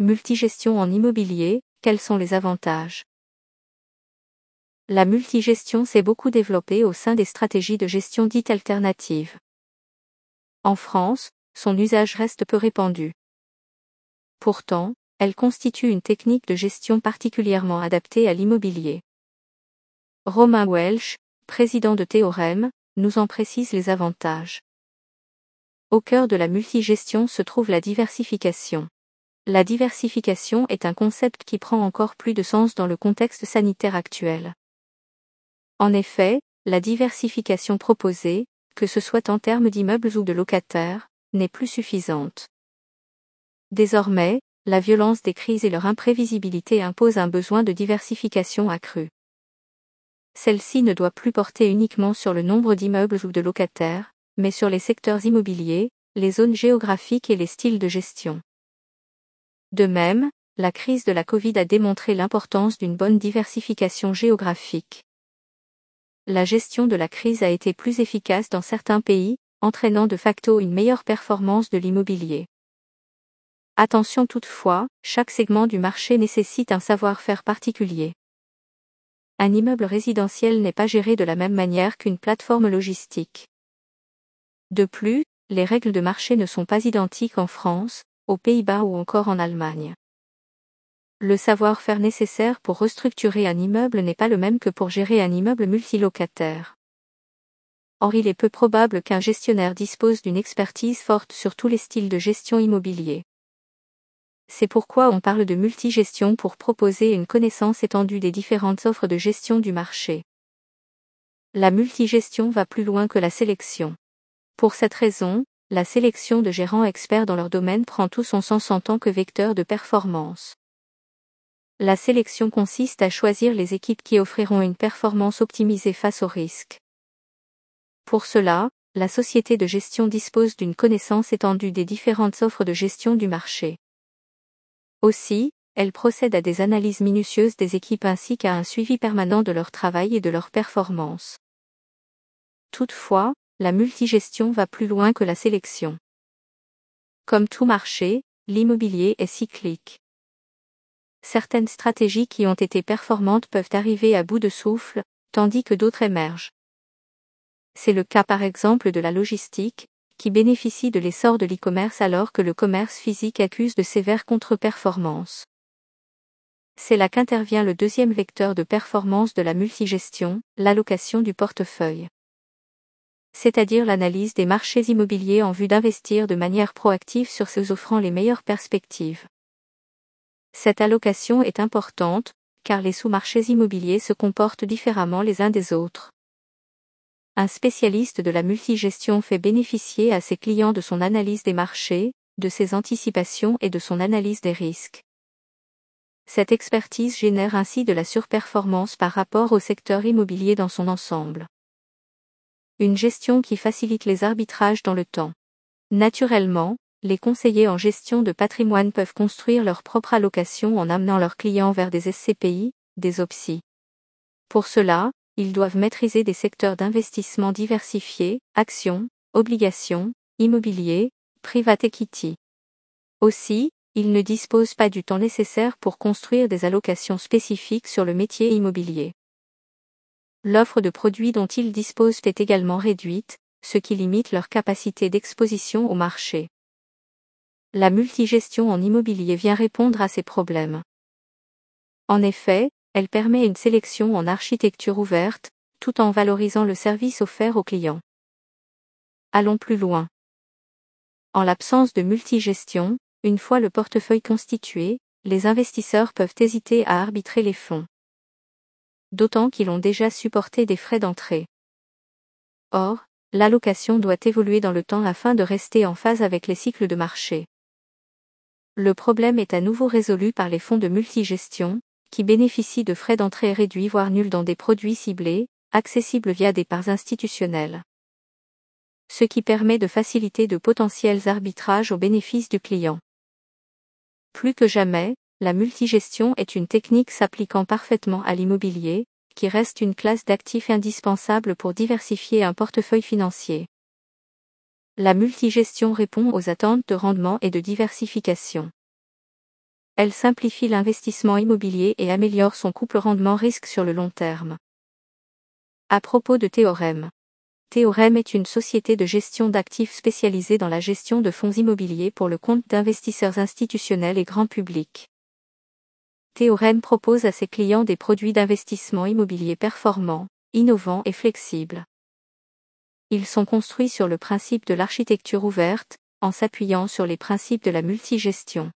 multigestion en immobilier, quels sont les avantages? La multigestion s'est beaucoup développée au sein des stratégies de gestion dites alternatives. En France, son usage reste peu répandu. Pourtant, elle constitue une technique de gestion particulièrement adaptée à l'immobilier. Romain Welch, président de Théorème, nous en précise les avantages. Au cœur de la multigestion se trouve la diversification. La diversification est un concept qui prend encore plus de sens dans le contexte sanitaire actuel. En effet, la diversification proposée, que ce soit en termes d'immeubles ou de locataires, n'est plus suffisante. Désormais, la violence des crises et leur imprévisibilité imposent un besoin de diversification accrue. Celle-ci ne doit plus porter uniquement sur le nombre d'immeubles ou de locataires, mais sur les secteurs immobiliers, les zones géographiques et les styles de gestion. De même, la crise de la Covid a démontré l'importance d'une bonne diversification géographique. La gestion de la crise a été plus efficace dans certains pays, entraînant de facto une meilleure performance de l'immobilier. Attention toutefois, chaque segment du marché nécessite un savoir-faire particulier. Un immeuble résidentiel n'est pas géré de la même manière qu'une plateforme logistique. De plus, les règles de marché ne sont pas identiques en France, aux Pays-Bas ou encore en Allemagne. Le savoir-faire nécessaire pour restructurer un immeuble n'est pas le même que pour gérer un immeuble multilocataire. Or il est peu probable qu'un gestionnaire dispose d'une expertise forte sur tous les styles de gestion immobilier. C'est pourquoi on parle de multigestion pour proposer une connaissance étendue des différentes offres de gestion du marché. La multigestion va plus loin que la sélection. Pour cette raison, la sélection de gérants experts dans leur domaine prend tout son sens en tant que vecteur de performance. La sélection consiste à choisir les équipes qui offriront une performance optimisée face aux risques. Pour cela, la société de gestion dispose d'une connaissance étendue des différentes offres de gestion du marché. Aussi, elle procède à des analyses minutieuses des équipes ainsi qu'à un suivi permanent de leur travail et de leur performance. Toutefois, la multigestion va plus loin que la sélection. Comme tout marché, l'immobilier est cyclique. Certaines stratégies qui ont été performantes peuvent arriver à bout de souffle, tandis que d'autres émergent. C'est le cas par exemple de la logistique, qui bénéficie de l'essor de l'e-commerce alors que le commerce physique accuse de sévères contre-performances. C'est là qu'intervient le deuxième vecteur de performance de la multigestion, l'allocation du portefeuille. C'est-à-dire l'analyse des marchés immobiliers en vue d'investir de manière proactive sur ceux offrant les meilleures perspectives. Cette allocation est importante, car les sous-marchés immobiliers se comportent différemment les uns des autres. Un spécialiste de la multigestion fait bénéficier à ses clients de son analyse des marchés, de ses anticipations et de son analyse des risques. Cette expertise génère ainsi de la surperformance par rapport au secteur immobilier dans son ensemble. Une gestion qui facilite les arbitrages dans le temps. Naturellement, les conseillers en gestion de patrimoine peuvent construire leur propre allocation en amenant leurs clients vers des SCPI, des OPSI. Pour cela, ils doivent maîtriser des secteurs d'investissement diversifiés, actions, obligations, immobilier, private equity. Aussi, ils ne disposent pas du temps nécessaire pour construire des allocations spécifiques sur le métier immobilier. L'offre de produits dont ils disposent est également réduite, ce qui limite leur capacité d'exposition au marché. La multigestion en immobilier vient répondre à ces problèmes. En effet, elle permet une sélection en architecture ouverte, tout en valorisant le service offert aux clients. Allons plus loin. En l'absence de multigestion, une fois le portefeuille constitué, les investisseurs peuvent hésiter à arbitrer les fonds. D'autant qu'ils ont déjà supporté des frais d'entrée. Or, l'allocation doit évoluer dans le temps afin de rester en phase avec les cycles de marché. Le problème est à nouveau résolu par les fonds de multigestion, qui bénéficient de frais d'entrée réduits voire nuls dans des produits ciblés, accessibles via des parts institutionnelles. Ce qui permet de faciliter de potentiels arbitrages au bénéfice du client. Plus que jamais, la multigestion est une technique s'appliquant parfaitement à l'immobilier, qui reste une classe d'actifs indispensable pour diversifier un portefeuille financier. La multigestion répond aux attentes de rendement et de diversification. Elle simplifie l'investissement immobilier et améliore son couple rendement-risque sur le long terme. À propos de Théorème. Théorème est une société de gestion d'actifs spécialisée dans la gestion de fonds immobiliers pour le compte d'investisseurs institutionnels et grand public. Théorème propose à ses clients des produits d'investissement immobilier performants, innovants et flexibles. Ils sont construits sur le principe de l'architecture ouverte, en s'appuyant sur les principes de la multigestion.